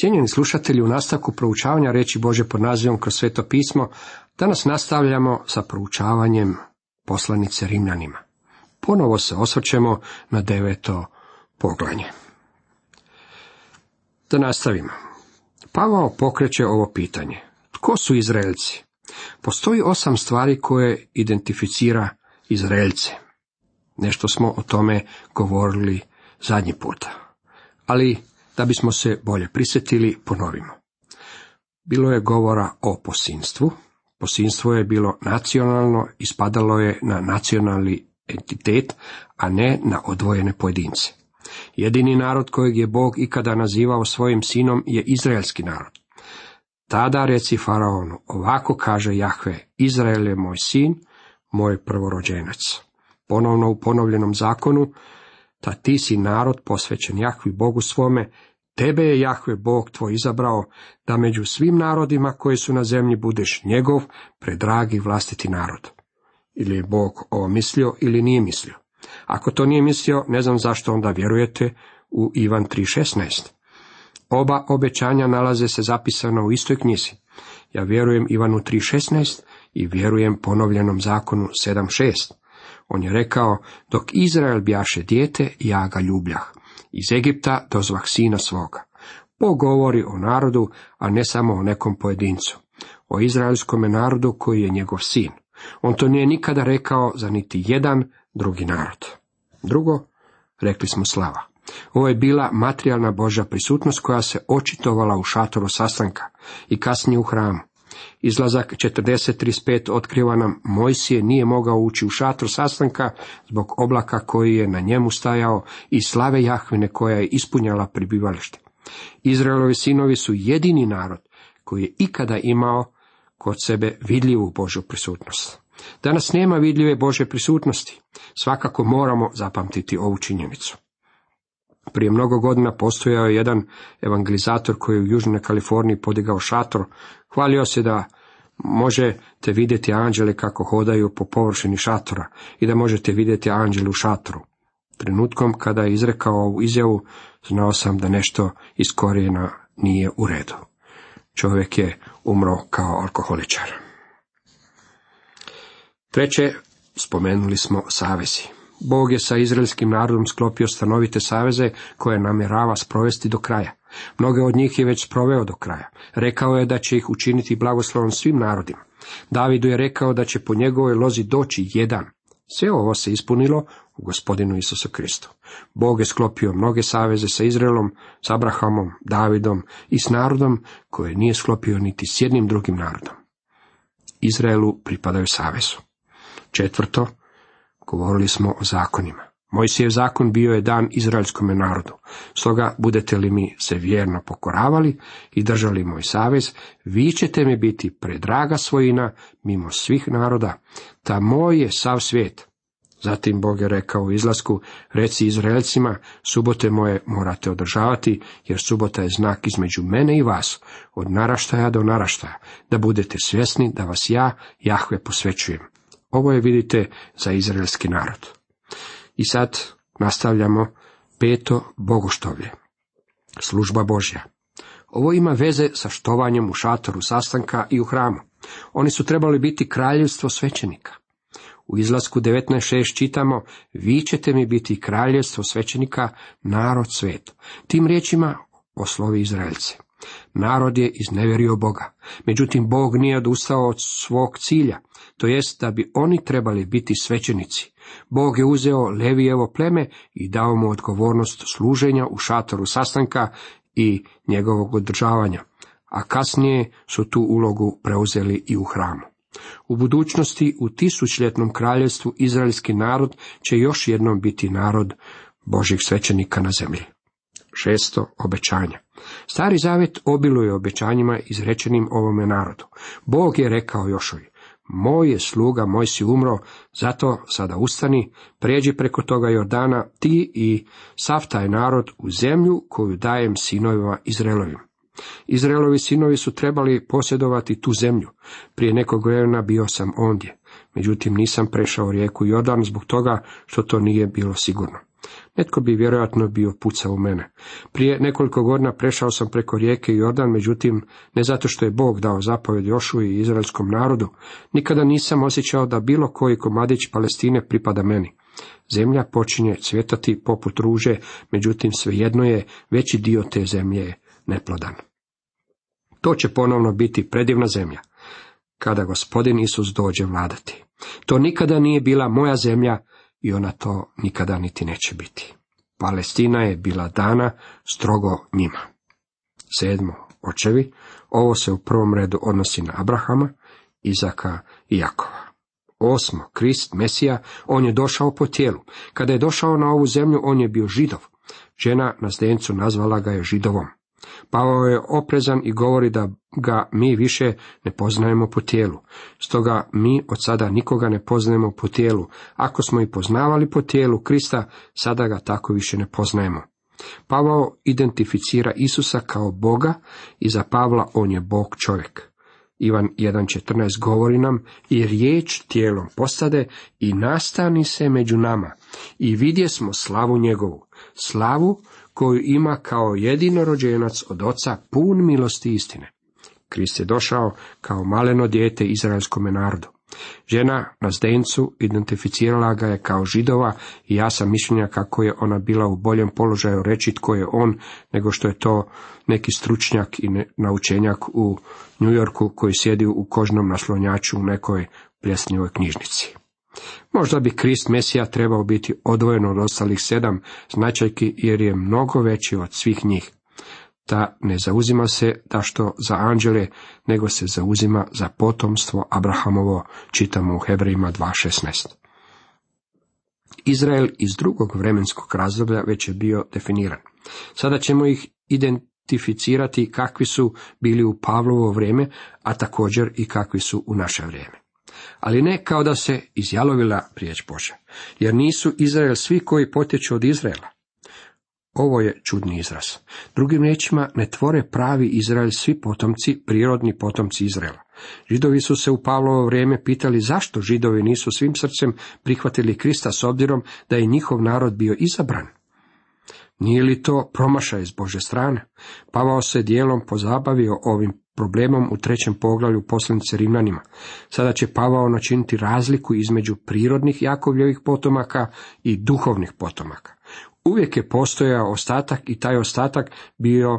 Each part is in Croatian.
Cijenjeni slušatelji, u nastavku proučavanja reći Bože pod nazivom kroz sveto pismo, danas nastavljamo sa proučavanjem poslanice Rimljanima. Ponovo se osvrćemo na deveto poglanje. Da nastavimo. Pavao pokreće ovo pitanje. Tko su Izraelci? Postoji osam stvari koje identificira Izraelce. Nešto smo o tome govorili zadnji puta. Ali da bismo se bolje prisjetili, ponovimo. Bilo je govora o posinstvu. Posinstvo je bilo nacionalno i spadalo je na nacionalni entitet, a ne na odvojene pojedince. Jedini narod kojeg je Bog ikada nazivao svojim sinom je izraelski narod. Tada reci faraonu, ovako kaže Jahve, Izrael je moj sin, moj prvorođenac. Ponovno u ponovljenom zakonu, ta ti si narod posvećen Jahvi Bogu svome, tebe je Jahve Bog tvoj izabrao, da među svim narodima koji su na zemlji budeš njegov, predragi vlastiti narod. Ili je Bog ovo mislio ili nije mislio. Ako to nije mislio, ne znam zašto onda vjerujete u Ivan 3.16. Oba obećanja nalaze se zapisano u istoj knjizi. Ja vjerujem Ivanu 3.16 i vjerujem ponovljenom zakonu 7.6. On je rekao, dok Izrael bjaše dijete, ja ga ljubljah. Iz Egipta dozvah sina svoga. Bog govori o narodu, a ne samo o nekom pojedincu. O izraelskome narodu koji je njegov sin. On to nije nikada rekao za niti jedan drugi narod. Drugo, rekli smo slava. Ovo je bila materijalna Božja prisutnost koja se očitovala u šatoru sastanka i kasnije u hramu. Izlazak 40.35 otkriva nam Mojsije nije mogao ući u šator sastanka zbog oblaka koji je na njemu stajao i slave Jahvine koja je ispunjala prebivalište. Izraelovi sinovi su jedini narod koji je ikada imao kod sebe vidljivu Božju prisutnost. Danas nema vidljive Bože prisutnosti. Svakako moramo zapamtiti ovu činjenicu. Prije mnogo godina postojao je jedan evangelizator koji je u Južnoj Kaliforniji podigao šator. Hvalio se da možete vidjeti anđele kako hodaju po površini šatora i da možete vidjeti anđele u šatoru. Trenutkom kada je izrekao ovu izjavu, znao sam da nešto iz korijena nije u redu. Čovjek je umro kao alkoholičar. Treće, spomenuli smo savezi. Bog je sa izraelskim narodom sklopio stanovite saveze koje namjerava sprovesti do kraja. Mnoge od njih je već sproveo do kraja. Rekao je da će ih učiniti blagoslovom svim narodima. Davidu je rekao da će po njegovoj lozi doći jedan. Sve ovo se ispunilo u gospodinu Isusu Kristu. Bog je sklopio mnoge saveze sa Izraelom, s Abrahamom, Davidom i s narodom koje nije sklopio niti s jednim drugim narodom. Izraelu pripadaju savezu. Četvrto, govorili smo o zakonima. Mojsijev zakon bio je dan izraelskome narodu. Stoga budete li mi se vjerno pokoravali i držali moj savez, vi ćete mi biti predraga svojina mimo svih naroda, ta moj je sav svijet. Zatim Bog je rekao u izlasku, reci Izraelcima, subote moje morate održavati, jer subota je znak između mene i vas, od naraštaja do naraštaja, da budete svjesni da vas ja, Jahve, posvećujem. Ovo je, vidite, za izraelski narod. I sad nastavljamo peto bogoštovlje. Služba Božja. Ovo ima veze sa štovanjem u šatoru sastanka i u hramu. Oni su trebali biti kraljevstvo svećenika. U izlasku 19.6 čitamo, vi ćete mi biti kraljevstvo svećenika, narod svet. Tim riječima oslovi Izraelce. Narod je iznevjerio Boga. Međutim, Bog nije odustao od svog cilja, to jest da bi oni trebali biti svećenici. Bog je uzeo Levijevo pleme i dao mu odgovornost služenja u šatoru sastanka i njegovog održavanja, a kasnije su tu ulogu preuzeli i u hramu. U budućnosti u tisućljetnom kraljevstvu izraelski narod će još jednom biti narod Božih svećenika na zemlji. Šesto obećanja. Stari zavjet obiluje obećanjima izrečenim ovome narodu. Bog je rekao Jošovi, moj je sluga, moj si umro, zato sada ustani, prijeđi preko toga Jordana, ti i sav taj narod u zemlju koju dajem sinovima Izraelovim. Izraelovi sinovi su trebali posjedovati tu zemlju. Prije nekog vremena bio sam ondje. Međutim nisam prešao rijeku Jordan zbog toga što to nije bilo sigurno. Netko bi vjerojatno bio pucao u mene. Prije nekoliko godina prešao sam preko rijeke Jordan, međutim, ne zato što je Bog dao zapovjed Jošu i izraelskom narodu, nikada nisam osjećao da bilo koji komadić Palestine pripada meni. Zemlja počinje cvjetati poput ruže, međutim svejedno je veći dio te zemlje neplodan. To će ponovno biti predivna zemlja, kada gospodin Isus dođe vladati. To nikada nije bila moja zemlja i ona to nikada niti neće biti. Palestina je bila dana strogo njima. Sedmo, očevi, ovo se u prvom redu odnosi na Abrahama, Izaka i Jakova. Osmo, Krist, Mesija, on je došao po tijelu. Kada je došao na ovu zemlju, on je bio židov. Žena na zdencu nazvala ga je židovom. Pavao je oprezan i govori da ga mi više ne poznajemo po tijelu. Stoga mi od sada nikoga ne poznajemo po tijelu. Ako smo i poznavali po tijelu Krista, sada ga tako više ne poznajemo. Pavao identificira Isusa kao Boga i za Pavla on je Bog čovjek. Ivan 1.14 govori nam i riječ tijelom postade i nastani se među nama i vidje smo slavu njegovu, slavu koju ima kao jedinorođenac od oca pun milosti istine. Krist je došao kao maleno dijete izraelskome narodu. Žena na zdencu identificirala ga je kao židova i ja sam mišljenja kako je ona bila u boljem položaju reći tko je on, nego što je to neki stručnjak i naučenjak u New Yorku koji sjedi u kožnom naslonjaču u nekoj pljesnjivoj knjižnici. Možda bi Krist Mesija trebao biti odvojen od ostalih sedam značajki jer je mnogo veći od svih njih. Ta ne zauzima se da što za anđele, nego se zauzima za potomstvo Abrahamovo, čitamo u Hebrejima 2.16. Izrael iz drugog vremenskog razdoblja već je bio definiran. Sada ćemo ih identificirati kakvi su bili u Pavlovo vrijeme, a također i kakvi su u naše vrijeme ali ne kao da se izjalovila riječ Božja, jer nisu Izrael svi koji potječu od Izraela. Ovo je čudni izraz. Drugim riječima, ne tvore pravi Izrael svi potomci, prirodni potomci Izraela. Židovi su se u Pavlovo vrijeme pitali zašto židovi nisu svim srcem prihvatili Krista s obzirom da je njihov narod bio izabran. Nije li to promašaj s Bože strane? Pavao se dijelom pozabavio ovim problemom u trećem poglavlju poslanice Rimljanima. Sada će Pavao načiniti razliku između prirodnih Jakovljevih potomaka i duhovnih potomaka. Uvijek je postojao ostatak i taj ostatak bio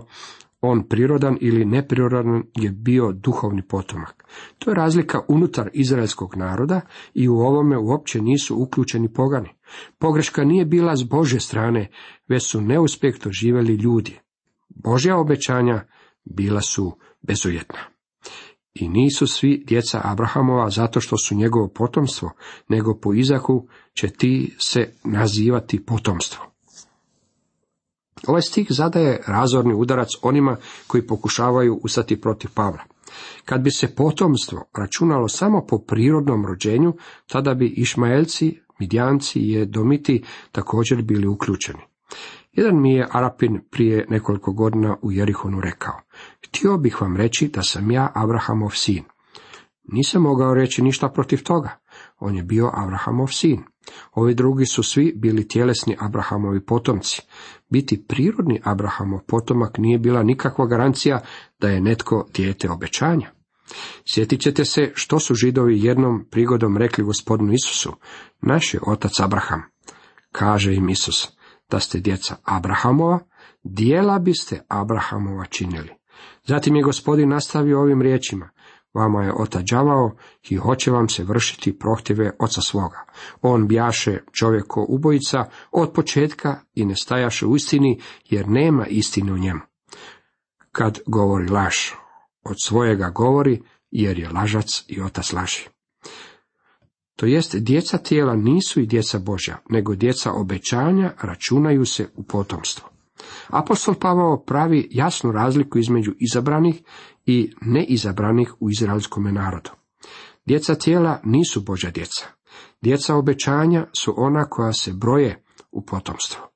on prirodan ili neprirodan je bio duhovni potomak. To je razlika unutar izraelskog naroda i u ovome uopće nisu uključeni pogani. Pogreška nije bila s Bože strane, već su neuspjeh živjeli ljudi. Božja obećanja bila su bezuvjetna. I nisu svi djeca Abrahamova zato što su njegovo potomstvo, nego po Izaku će ti se nazivati potomstvo. Ovaj stih zadaje razorni udarac onima koji pokušavaju ustati protiv Pavla. Kad bi se potomstvo računalo samo po prirodnom rođenju, tada bi Išmaelci, Midjanci i Edomiti također bili uključeni. Jedan mi je Arapin prije nekoliko godina u Jerihonu rekao, htio bih vam reći da sam ja Abrahamov sin. Nisam mogao reći ništa protiv toga. On je bio Abrahamov sin. Ovi drugi su svi bili tjelesni Abrahamovi potomci. Biti prirodni Abrahamov potomak nije bila nikakva garancija da je netko dijete obećanja. Sjetit ćete se što su židovi jednom prigodom rekli gospodinu Isusu, naš je otac Abraham. Kaže im Isus, da ste djeca Abrahamova, dijela biste Abrahamova činili. Zatim je gospodin nastavio ovim riječima, vama je otac đavao i hoće vam se vršiti prohtjeve oca svoga. On bjaše čovjeko ubojica od početka i ne stajaše u istini, jer nema istine u njemu. Kad govori laž, od svojega govori, jer je lažac i otac laži. To jest, djeca tijela nisu i djeca Božja, nego djeca obećanja računaju se u potomstvo. Apostol Pavao pravi jasnu razliku između izabranih i neizabranih u izraelskom narodu. Djeca tijela nisu Božja djeca. Djeca obećanja su ona koja se broje u potomstvo.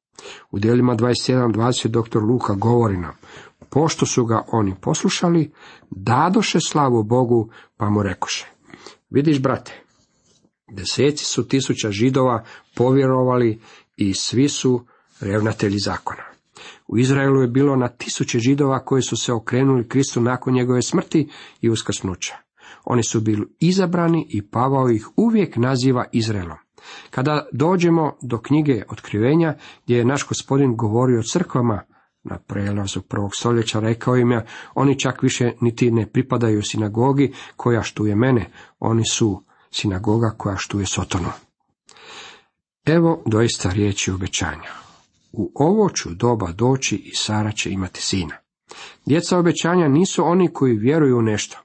U dijelima 21.20 dr. Luka govori nam, pošto su ga oni poslušali, dadoše slavu Bogu, pa mu rekoše, vidiš brate, Deseci su tisuća židova povjerovali i svi su ravnatelji zakona. U Izraelu je bilo na tisuće židova koji su se okrenuli Kristu nakon njegove smrti i uskrsnuća. Oni su bili izabrani i Pavao ih uvijek naziva Izraelom. Kada dođemo do knjige otkrivenja, gdje je naš gospodin govorio o crkvama, na prelazu prvog stoljeća rekao im je, oni čak više niti ne pripadaju sinagogi koja štuje mene, oni su sinagoga koja štuje Sotonu. Evo doista riječi obećanja. U ovo ću doba doći i Sara će imati sina. Djeca obećanja nisu oni koji vjeruju u nešto.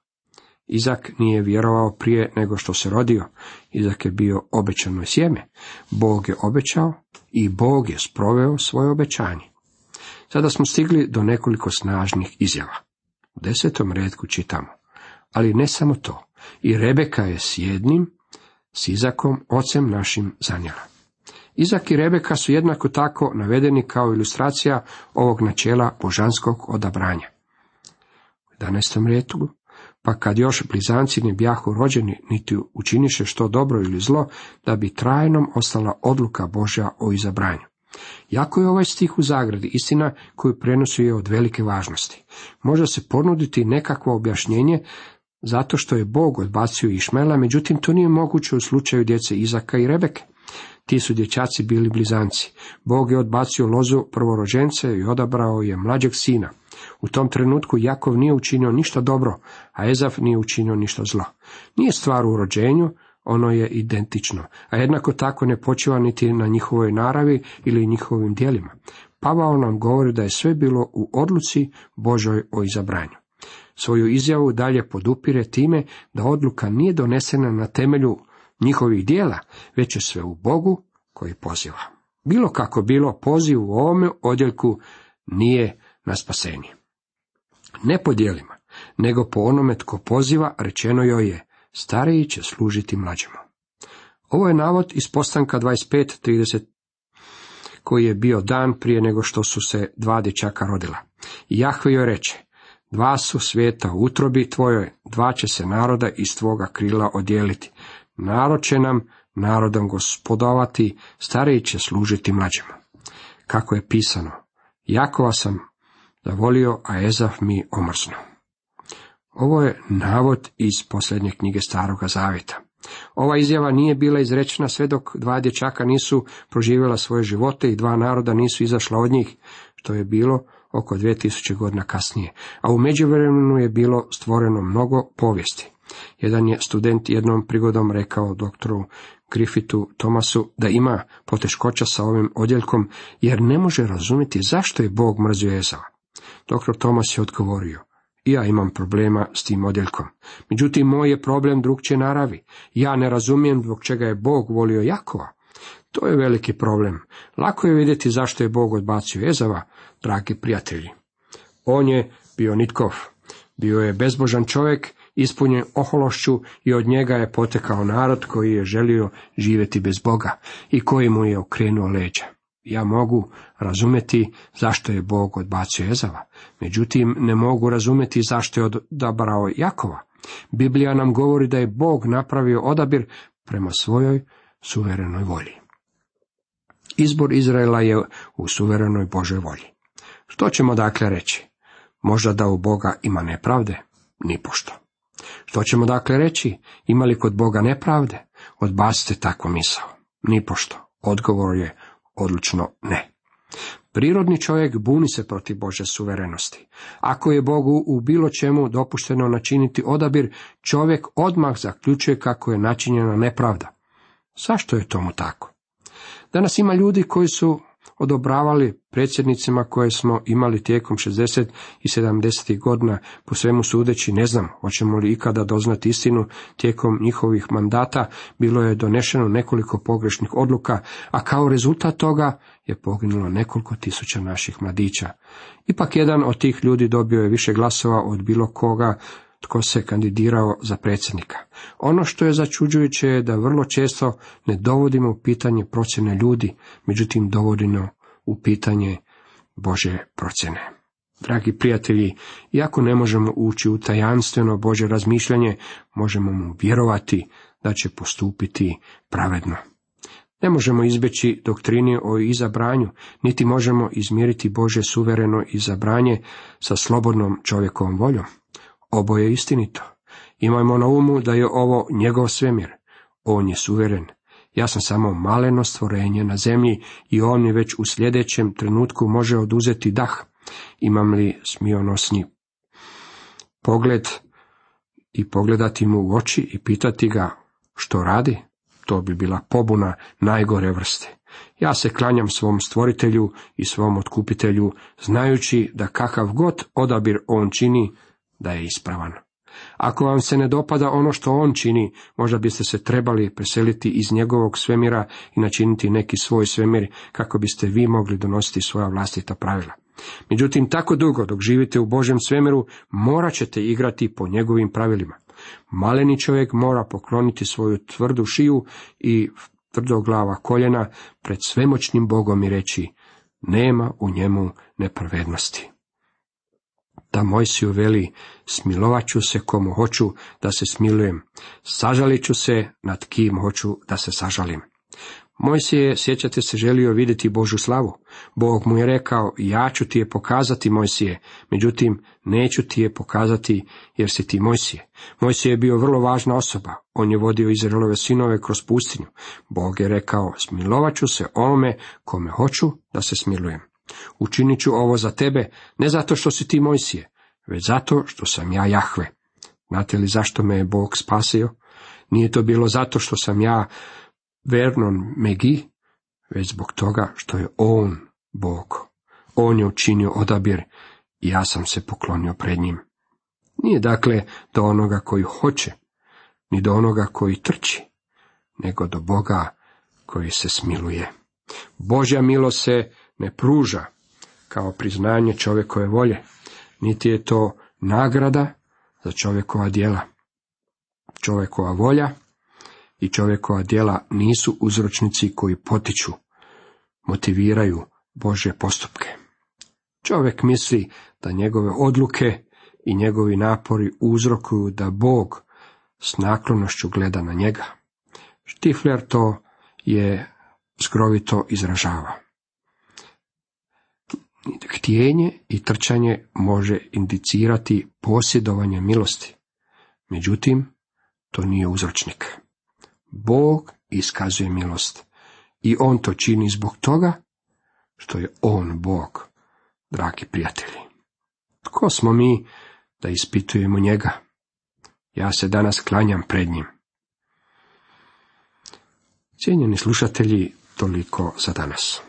Izak nije vjerovao prije nego što se rodio. Izak je bio obećano sjeme. Bog je obećao i Bog je sproveo svoje obećanje. Sada smo stigli do nekoliko snažnih izjava. U desetom redku čitamo. Ali ne samo to. I Rebeka je s jednim, s Izakom, ocem našim zanjela. Izak i Rebeka su jednako tako navedeni kao ilustracija ovog načela božanskog odabranja. U 11. redku pa kad još blizanci ne bjahu rođeni, niti učiniše što dobro ili zlo, da bi trajnom ostala odluka Božja o izabranju. Jako je ovaj stih u zagradi, istina koju prenosi je od velike važnosti. Može se ponuditi nekakvo objašnjenje zato što je Bog odbacio Išmela, međutim to nije moguće u slučaju djece Izaka i Rebeke. Ti su dječaci bili blizanci. Bog je odbacio lozu prvorođence i odabrao je mlađeg sina. U tom trenutku Jakov nije učinio ništa dobro, a Ezav nije učinio ništa zlo. Nije stvar u rođenju, ono je identično, a jednako tako ne počiva niti na njihovoj naravi ili njihovim dijelima. Pavao nam govori da je sve bilo u odluci Božoj o izabranju. Svoju izjavu dalje podupire time da odluka nije donesena na temelju njihovih dijela, već je sve u Bogu koji poziva. Bilo kako bilo, poziv u ovome odjeljku nije na spasenje. Ne po dijelima, nego po onome tko poziva, rečeno joj je, stariji će služiti mlađima. Ovo je navod iz postanka 25.30, koji je bio dan prije nego što su se dva dječaka rodila. I Jahve joj reče, dva su svijeta u utrobi tvojoj, dva će se naroda iz tvoga krila odijeliti. Narod će nam narodom gospodovati, stariji će služiti mlađima. Kako je pisano, Jakova sam zavolio, a Ezav mi omrzno. Ovo je navod iz posljednje knjige Staroga Zavjeta. Ova izjava nije bila izrečena sve dok dva dječaka nisu proživjela svoje živote i dva naroda nisu izašla od njih, što je bilo oko 2000 godina kasnije, a u međuvremenu je bilo stvoreno mnogo povijesti. Jedan je student jednom prigodom rekao doktoru Griffithu Tomasu da ima poteškoća sa ovim odjeljkom jer ne može razumjeti zašto je Bog mrzio Ezava. Doktor Tomas je odgovorio, ja imam problema s tim odjeljkom. Međutim, moj je problem drugčije naravi. Ja ne razumijem zbog čega je Bog volio Jakova. To je veliki problem. Lako je vidjeti zašto je Bog odbacio Ezava, dragi prijatelji. On je bio nitkov. Bio je bezbožan čovjek, ispunjen ohološću i od njega je potekao narod koji je želio živjeti bez Boga i koji mu je okrenuo leđa. Ja mogu razumjeti zašto je Bog odbacio Ezava, međutim ne mogu razumjeti zašto je odabrao Jakova. Biblija nam govori da je Bog napravio odabir prema svojoj suverenoj volji. Izbor Izraela je u suverenoj Božoj volji. Što ćemo dakle reći? Možda da u Boga ima nepravde? Ni pošto. Što ćemo dakle reći? Ima li kod Boga nepravde? Odbacite takvu misao. Ni pošto. Odgovor je odlučno ne. Prirodni čovjek buni se protiv Bože suverenosti. Ako je Bogu u bilo čemu dopušteno načiniti odabir, čovjek odmah zaključuje kako je načinjena nepravda. Zašto je tomu tako? Danas ima ljudi koji su odobravali predsjednicima koje smo imali tijekom 60 i 70. godina, po svemu sudeći ne znam hoćemo li ikada doznati istinu, tijekom njihovih mandata bilo je donešeno nekoliko pogrešnih odluka, a kao rezultat toga je poginulo nekoliko tisuća naših mladića. Ipak jedan od tih ljudi dobio je više glasova od bilo koga tko se kandidirao za predsjednika. Ono što je začuđujuće je da vrlo često ne dovodimo u pitanje procjene ljudi, međutim dovodimo u pitanje Bože procjene. Dragi prijatelji, iako ne možemo ući u tajanstveno Bože razmišljanje, možemo mu vjerovati da će postupiti pravedno. Ne možemo izbjeći doktrini o izabranju, niti možemo izmiriti Bože suvereno izabranje sa slobodnom čovjekovom voljom. Oboje je istinito. Imajmo na umu da je ovo njegov svemir. On je suveren. Ja sam samo maleno stvorenje na zemlji i on mi već u sljedećem trenutku može oduzeti dah. Imam li smionosni pogled i pogledati mu u oči i pitati ga što radi? To bi bila pobuna najgore vrste. Ja se klanjam svom stvoritelju i svom otkupitelju, znajući da kakav god odabir on čini, da je ispravan. Ako vam se ne dopada ono što on čini, možda biste se trebali preseliti iz njegovog svemira i načiniti neki svoj svemir kako biste vi mogli donositi svoja vlastita pravila. Međutim, tako dugo dok živite u Božem svemiru, morat ćete igrati po njegovim pravilima. Maleni čovjek mora pokloniti svoju tvrdu šiju i glava koljena pred svemoćnim Bogom i reći, nema u njemu nepravednosti. Da Mojsiju veli, smilovat ću se komu hoću da se smilujem, sažalit ću se nad kim hoću da se sažalim. Mojsije, sjećate se, želio vidjeti Božu slavu. Bog mu je rekao, ja ću ti je pokazati, Mojsije, međutim, neću ti je pokazati, jer si ti Mojsije. Mojsije je bio vrlo važna osoba, on je vodio Izraelove sinove kroz pustinju. Bog je rekao, smilovat ću se onome kome hoću da se smilujem. Učinit ću ovo za tebe, ne zato što si ti Mojsije, već zato što sam ja Jahve. Znate li zašto me je Bog spasio? Nije to bilo zato što sam ja Vernon Megi, već zbog toga što je on Bog. On je učinio odabir i ja sam se poklonio pred njim. Nije dakle do onoga koji hoće, ni do onoga koji trči, nego do Boga koji se smiluje. Božja milo se ne pruža kao priznanje čovjekove volje, niti je to nagrada za čovjekova djela. Čovjekova volja i čovjekova djela nisu uzročnici koji potiču, motiviraju Bože postupke. Čovjek misli da njegove odluke i njegovi napori uzrokuju da Bog s naklonošću gleda na njega. Štifler to je skrovito izražava. Htjenje i trčanje može indicirati posjedovanje milosti. Međutim, to nije uzročnik. Bog iskazuje milost i on to čini zbog toga što je on Bog, dragi prijatelji. Tko smo mi da ispitujemo njega? Ja se danas klanjam pred njim. Cijenjeni slušatelji, toliko za danas.